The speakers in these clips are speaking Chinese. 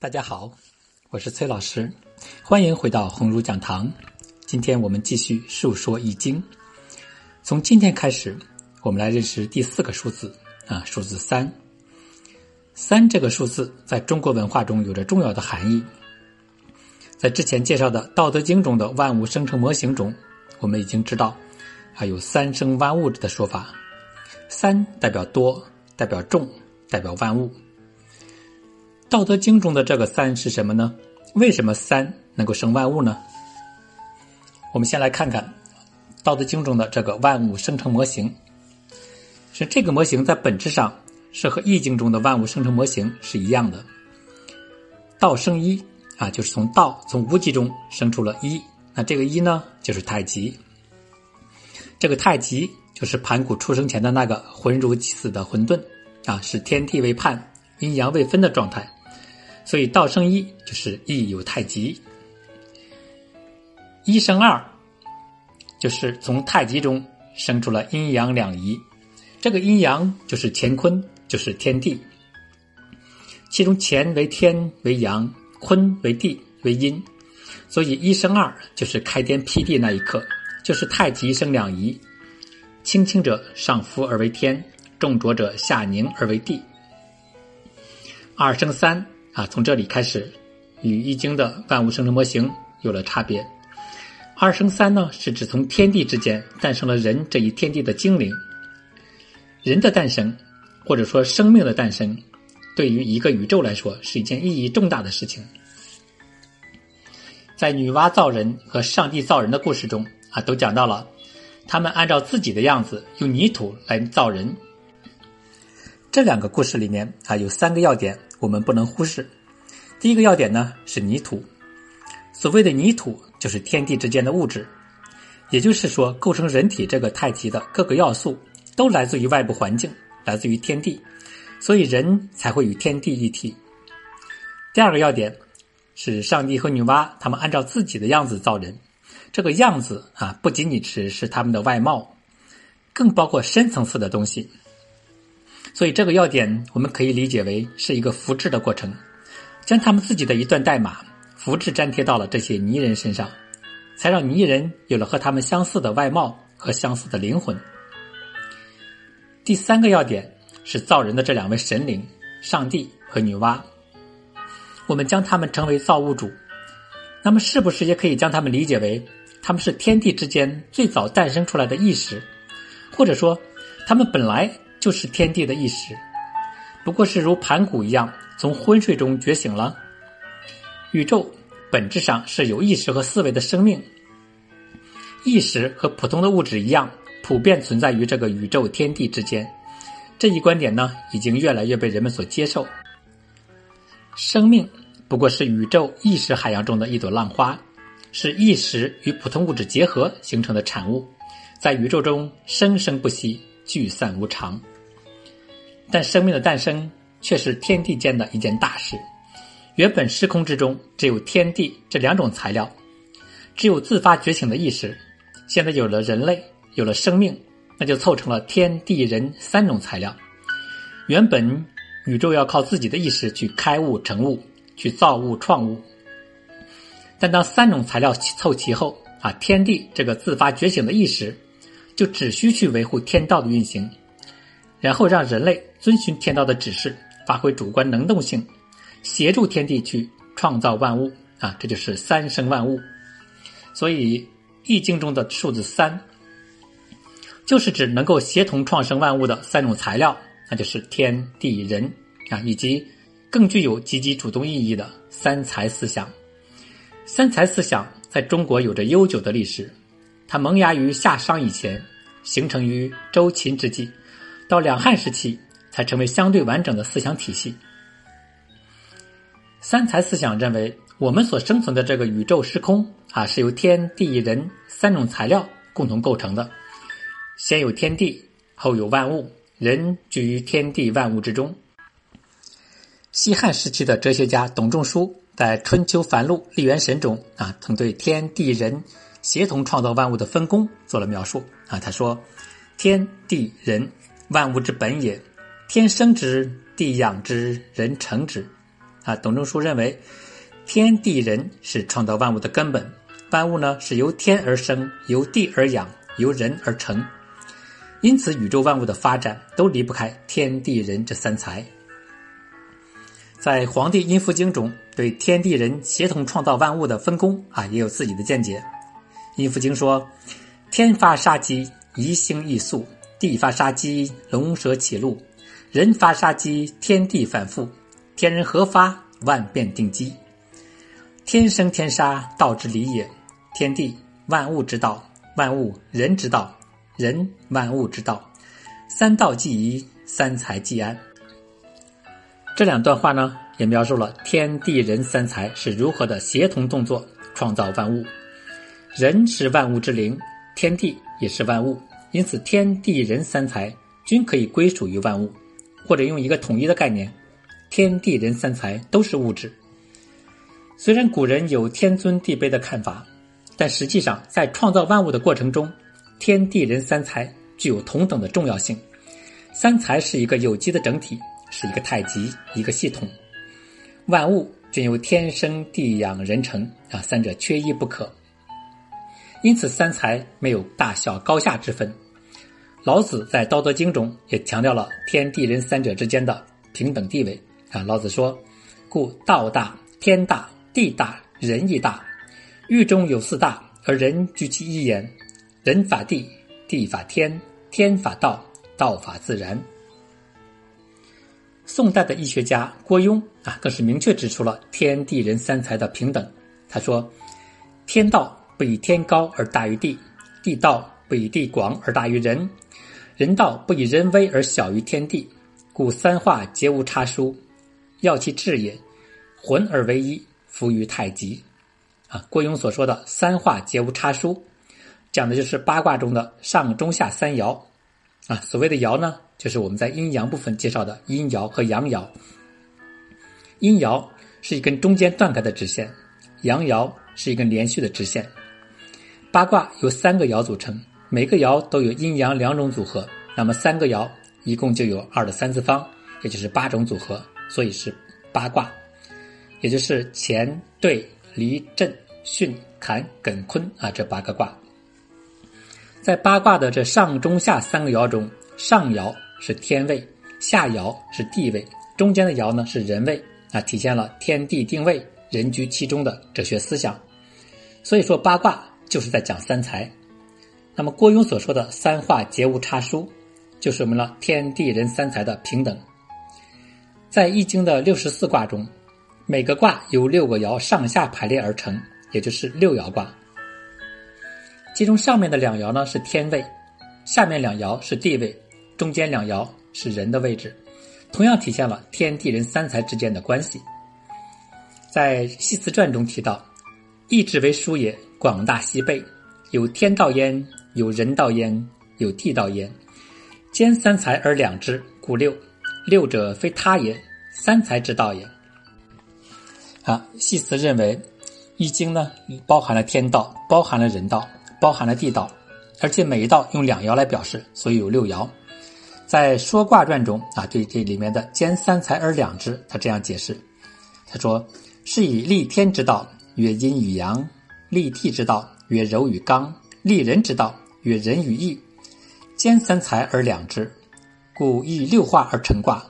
大家好，我是崔老师，欢迎回到鸿儒讲堂。今天我们继续述说《易经》，从今天开始，我们来认识第四个数字啊，数字三。三这个数字在中国文化中有着重要的含义。在之前介绍的《道德经》中的万物生成模型中，我们已经知道，还有“三生万物”的说法。三代表多，代表众，代表万物。《道德经》中的这个“三”是什么呢？为什么三能够生万物呢？我们先来看看《道德经》中的这个万物生成模型。是这个模型在本质上是和《易经》中的万物生成模型是一样的。道生一啊，就是从道从无极中生出了一。那这个一呢，就是太极。这个太极就是盘古出生前的那个浑如其死的混沌啊，是天地未判、阴阳未分的状态。所以道生一，就是一有太极；一生二，就是从太极中生出了阴阳两仪。这个阴阳就是乾坤，就是天地。其中乾为天为阳，坤为地为阴。所以一生二，就是开天辟地那一刻，就是太极生两仪。轻轻者上浮而为天，重浊者下凝而为地。二生三。啊，从这里开始，与《易经》的万物生成模型有了差别。二生三呢，是指从天地之间诞生了人这一天地的精灵。人的诞生，或者说生命的诞生，对于一个宇宙来说是一件意义重大的事情。在女娲造人和上帝造人的故事中啊，都讲到了，他们按照自己的样子用泥土来造人。这两个故事里面啊，有三个要点。我们不能忽视。第一个要点呢是泥土。所谓的泥土，就是天地之间的物质，也就是说，构成人体这个太极的各个要素，都来自于外部环境，来自于天地，所以人才会与天地一体。第二个要点是上帝和女娲他们按照自己的样子造人，这个样子啊，不仅仅只是他们的外貌，更包括深层次的东西。所以这个要点，我们可以理解为是一个复制的过程，将他们自己的一段代码复制粘贴到了这些泥人身上，才让泥人有了和他们相似的外貌和相似的灵魂。第三个要点是造人的这两位神灵，上帝和女娲，我们将他们称为造物主，那么是不是也可以将他们理解为他们是天地之间最早诞生出来的意识，或者说他们本来？就是天地的意识，不过是如盘古一样从昏睡中觉醒了。宇宙本质上是有意识和思维的生命，意识和普通的物质一样，普遍存在于这个宇宙天地之间。这一观点呢，已经越来越被人们所接受。生命不过是宇宙意识海洋中的一朵浪花，是意识与普通物质结合形成的产物，在宇宙中生生不息。聚散无常，但生命的诞生却是天地间的一件大事。原本时空之中只有天地这两种材料，只有自发觉醒的意识。现在有了人类，有了生命，那就凑成了天地人三种材料。原本宇宙要靠自己的意识去开悟成物，去造物创物。但当三种材料凑齐后，啊，天地这个自发觉醒的意识。就只需去维护天道的运行，然后让人类遵循天道的指示，发挥主观能动性，协助天地去创造万物啊！这就是三生万物。所以《易经》中的数字三，就是指能够协同创生万物的三种材料，那就是天地人啊，以及更具有积极主动意义的三才思想。三才思想在中国有着悠久的历史。它萌芽于夏商以前，形成于周秦之际，到两汉时期才成为相对完整的思想体系。三才思想认为，我们所生存的这个宇宙时空啊，是由天地人三种材料共同构成的。先有天地，后有万物，人居于天地万物之中。西汉时期的哲学家董仲舒在《春秋繁露·立元神》中啊，曾对天地人。协同创造万物的分工做了描述啊，他说：“天地人，万物之本也。天生之，地养之，人成之。”啊，董仲舒认为，天地人是创造万物的根本，万物呢是由天而生，由地而养，由人而成，因此宇宙万物的发展都离不开天地人这三才。在《黄帝阴符经》中，对天地人协同创造万物的分工啊，也有自己的见解。阴符经说：“天发杀机，移星易速；地发杀机，龙蛇起路。”人发杀机，天地反复，天人合发，万变定机。天生天杀，道之理也。天地万物之道，万物人之道，人万物之道。三道既宜，三才既安。这两段话呢，也描述了天地人三才是如何的协同动作，创造万物。人是万物之灵，天地也是万物，因此天地人三才均可以归属于万物。或者用一个统一的概念，天地人三才都是物质。虽然古人有天尊地卑的看法，但实际上在创造万物的过程中，天地人三才具有同等的重要性。三才是一个有机的整体，是一个太极，一个系统。万物均由天生地养人成啊，三者缺一不可。因此，三才没有大小高下之分。老子在《道德经》中也强调了天地人三者之间的平等地位啊。老子说：“故道大，天大，地大，人亦大。域中有四大，而人居其一焉。人法地，地法天，天法道，道法自然。”宋代的医学家郭庸啊，更是明确指出了天地人三才的平等。他说：“天道不以天高而大于地，地道不以地广而大于人。”人道不以人威而小于天地，故三化皆无差殊，要其治也。浑而为一，服于太极。啊，郭庸所说的三化皆无差殊，讲的就是八卦中的上中下三爻。啊，所谓的爻呢，就是我们在阴阳部分介绍的阴爻和阳爻。阴爻是一根中间断开的直线，阳爻是一根连续的直线。八卦由三个爻组成。每个爻都有阴阳两种组合，那么三个爻一共就有二的三次方，也就是八种组合，所以是八卦，也就是乾兑离震巽坎艮坤啊这八个卦。在八卦的这上中下三个爻中，上爻是天位，下爻是地位，中间的爻呢是人位啊，体现了天地定位、人居其中的哲学思想。所以说八卦就是在讲三才。那么郭庸所说的“三化皆无差殊”，就说明了天地人三才的平等。在《易经》的六十四卦中，每个卦由六个爻上下排列而成，也就是六爻卦。其中上面的两爻呢是天位，下面两爻是地位，中间两爻是人的位置，同样体现了天地人三才之间的关系。在《系辞传》中提到：“意志为书也，广大西备，有天道焉。”有人道焉，有地道焉，兼三才而两之，故六。六者非他也，三才之道也。啊，系辞认为，《易经》呢包含了天道，包含了人道，包含了地道，而且每一道用两爻来表示，所以有六爻。在《说卦传》中啊，对这里面的兼三才而两之，他这样解释：他说，是以立天之道曰阴与阳，立地之道曰柔与刚，立人之道。曰仁与义，兼三才而两之，故以六化而成卦。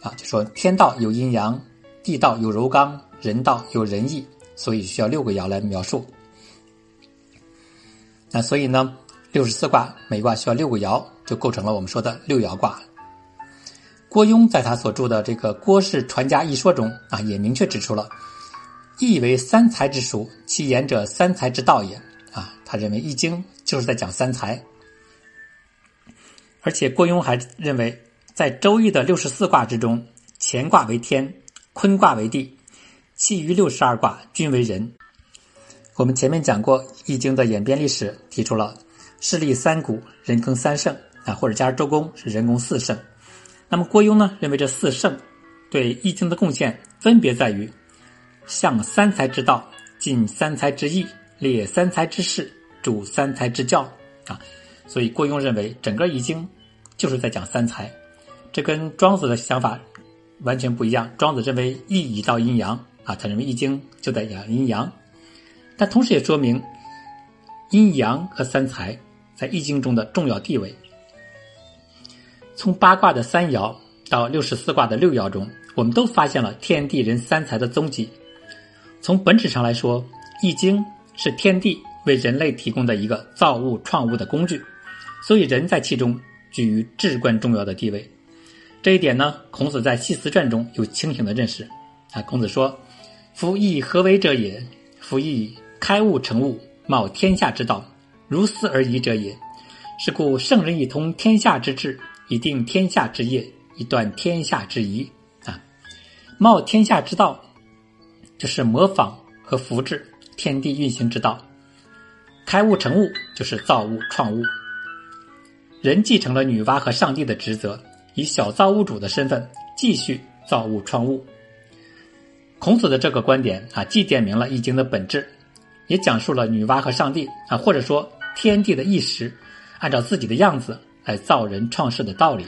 啊，就说天道有阴阳，地道有柔刚，人道有仁义，所以需要六个爻来描述。那所以呢，六十四卦每卦需要六个爻，就构成了我们说的六爻卦。郭庸在他所著的这个《郭氏传家一说》中啊，也明确指出了“易为三才之书，其言者三才之道也”。啊，他认为《易经》就是在讲三才，而且郭庸还认为，在《周易》的六十四卦之中，乾卦为天，坤卦为地，其余六十二卦均为人。我们前面讲过《易经》的演变历史，提出了势利三古，人耕三圣啊，或者加上周公是人工四圣。那么郭庸呢，认为这四圣对《易经》的贡献分别在于向三才之道，尽三才之义。列三才之事，主三才之教啊，所以郭庸认为整个易经就是在讲三才，这跟庄子的想法完全不一样。庄子认为易以道阴阳啊，他认为易经就在讲阴阳，但同时也说明阴阳和三才在易经中的重要地位。从八卦的三爻到六十四卦的六爻中，我们都发现了天地人三才的踪迹。从本质上来说，易经是天地为人类提供的一个造物创物的工具，所以人在其中居于至关重要的地位。这一点呢，孔子在《系辞传》中有清醒的认识。啊，孔子说：“夫易何为者也？夫易开物成物，冒天下之道，如斯而已者也。是故圣人以通天下之治。”以定天下之业，以断天下之疑啊！冒天下之道，就是模仿和复制天地运行之道；开物成物，就是造物创物。人继承了女娲和上帝的职责，以小造物主的身份继续造物创物。孔子的这个观点啊，既点明了易经的本质，也讲述了女娲和上帝啊，或者说天地的意识，按照自己的样子。来造人创世的道理。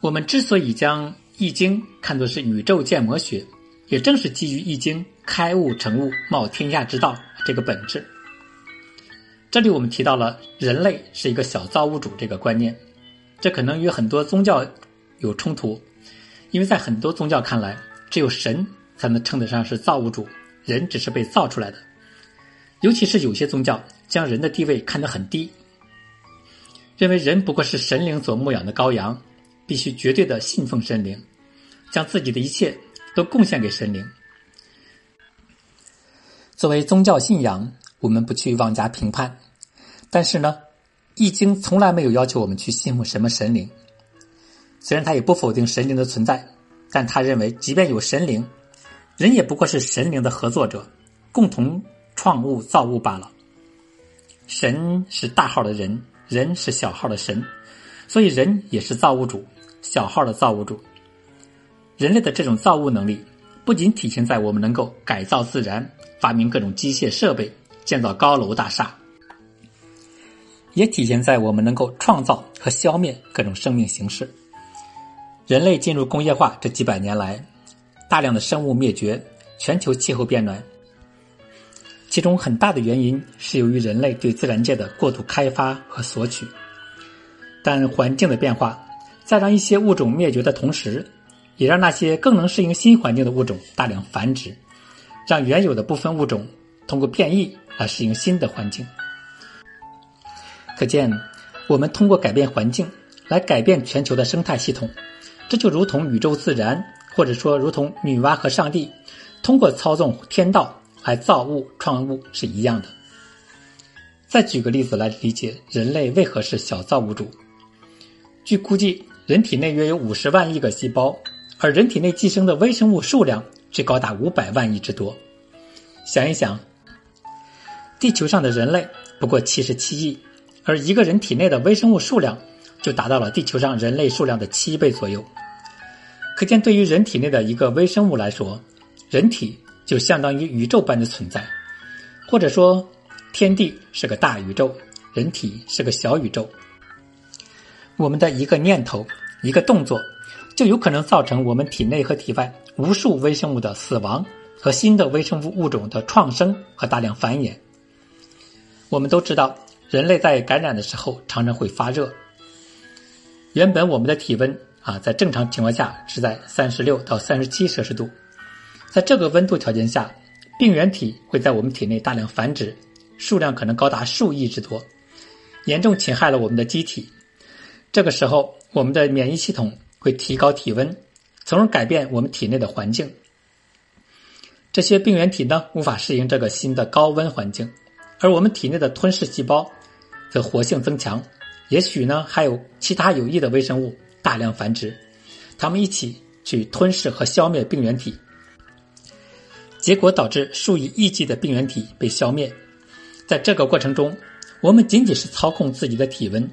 我们之所以将《易经》看作是宇宙建模学，也正是基于《易经》开物成物、冒天下之道这个本质。这里我们提到了人类是一个小造物主这个观念，这可能与很多宗教有冲突，因为在很多宗教看来，只有神才能称得上是造物主，人只是被造出来的。尤其是有些宗教将人的地位看得很低。认为人不过是神灵所牧养的羔羊，必须绝对的信奉神灵，将自己的一切都贡献给神灵。作为宗教信仰，我们不去妄加评判，但是呢，《易经》从来没有要求我们去信奉什么神灵。虽然他也不否定神灵的存在，但他认为，即便有神灵，人也不过是神灵的合作者，共同创物造物罢了。神是大号的人。人是小号的神，所以人也是造物主，小号的造物主。人类的这种造物能力，不仅体现在我们能够改造自然、发明各种机械设备、建造高楼大厦，也体现在我们能够创造和消灭各种生命形式。人类进入工业化这几百年来，大量的生物灭绝，全球气候变暖。其中很大的原因是由于人类对自然界的过度开发和索取，但环境的变化在让一些物种灭绝的同时，也让那些更能适应新环境的物种大量繁殖，让原有的部分物种通过变异来适应新的环境。可见，我们通过改变环境来改变全球的生态系统，这就如同宇宙自然，或者说如同女娲和上帝通过操纵天道。来造物创物是一样的。再举个例子来理解人类为何是小造物主。据估计，人体内约有五十万亿个细胞，而人体内寄生的微生物数量却高达五百万亿之多。想一想，地球上的人类不过七十七亿，而一个人体内的微生物数量就达到了地球上人类数量的七倍左右。可见，对于人体内的一个微生物来说，人体。就相当于宇宙般的存在，或者说，天地是个大宇宙，人体是个小宇宙。我们的一个念头、一个动作，就有可能造成我们体内和体外无数微生物的死亡和新的微生物物种的创生和大量繁衍。我们都知道，人类在感染的时候常常会发热。原本我们的体温啊，在正常情况下是在三十六到三十七摄氏度。在这个温度条件下，病原体会在我们体内大量繁殖，数量可能高达数亿之多，严重侵害了我们的机体。这个时候，我们的免疫系统会提高体温，从而改变我们体内的环境。这些病原体呢，无法适应这个新的高温环境，而我们体内的吞噬细胞则活性增强，也许呢，还有其他有益的微生物大量繁殖，它们一起去吞噬和消灭病原体。结果导致数以亿计的病原体被消灭，在这个过程中，我们仅仅是操控自己的体温，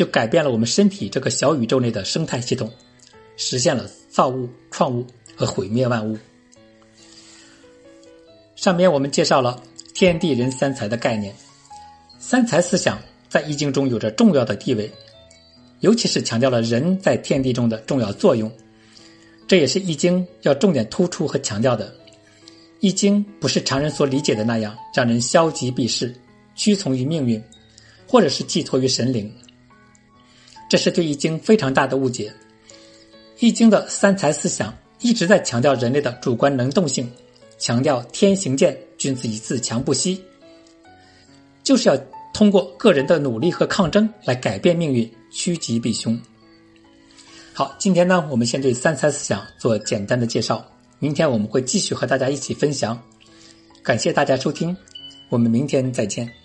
就改变了我们身体这个小宇宙内的生态系统，实现了造物创物和毁灭万物。上面我们介绍了天地人三才的概念，三才思想在易经中有着重要的地位，尤其是强调了人在天地中的重要作用，这也是《易经》要重点突出和强调的，《易经》不是常人所理解的那样，让人消极避世、屈从于命运，或者是寄托于神灵。这是对《易经》非常大的误解。《易经》的三才思想一直在强调人类的主观能动性，强调天行健，君子以自强不息，就是要通过个人的努力和抗争来改变命运，趋吉避凶。好，今天呢，我们先对三才思想做简单的介绍。明天我们会继续和大家一起分享。感谢大家收听，我们明天再见。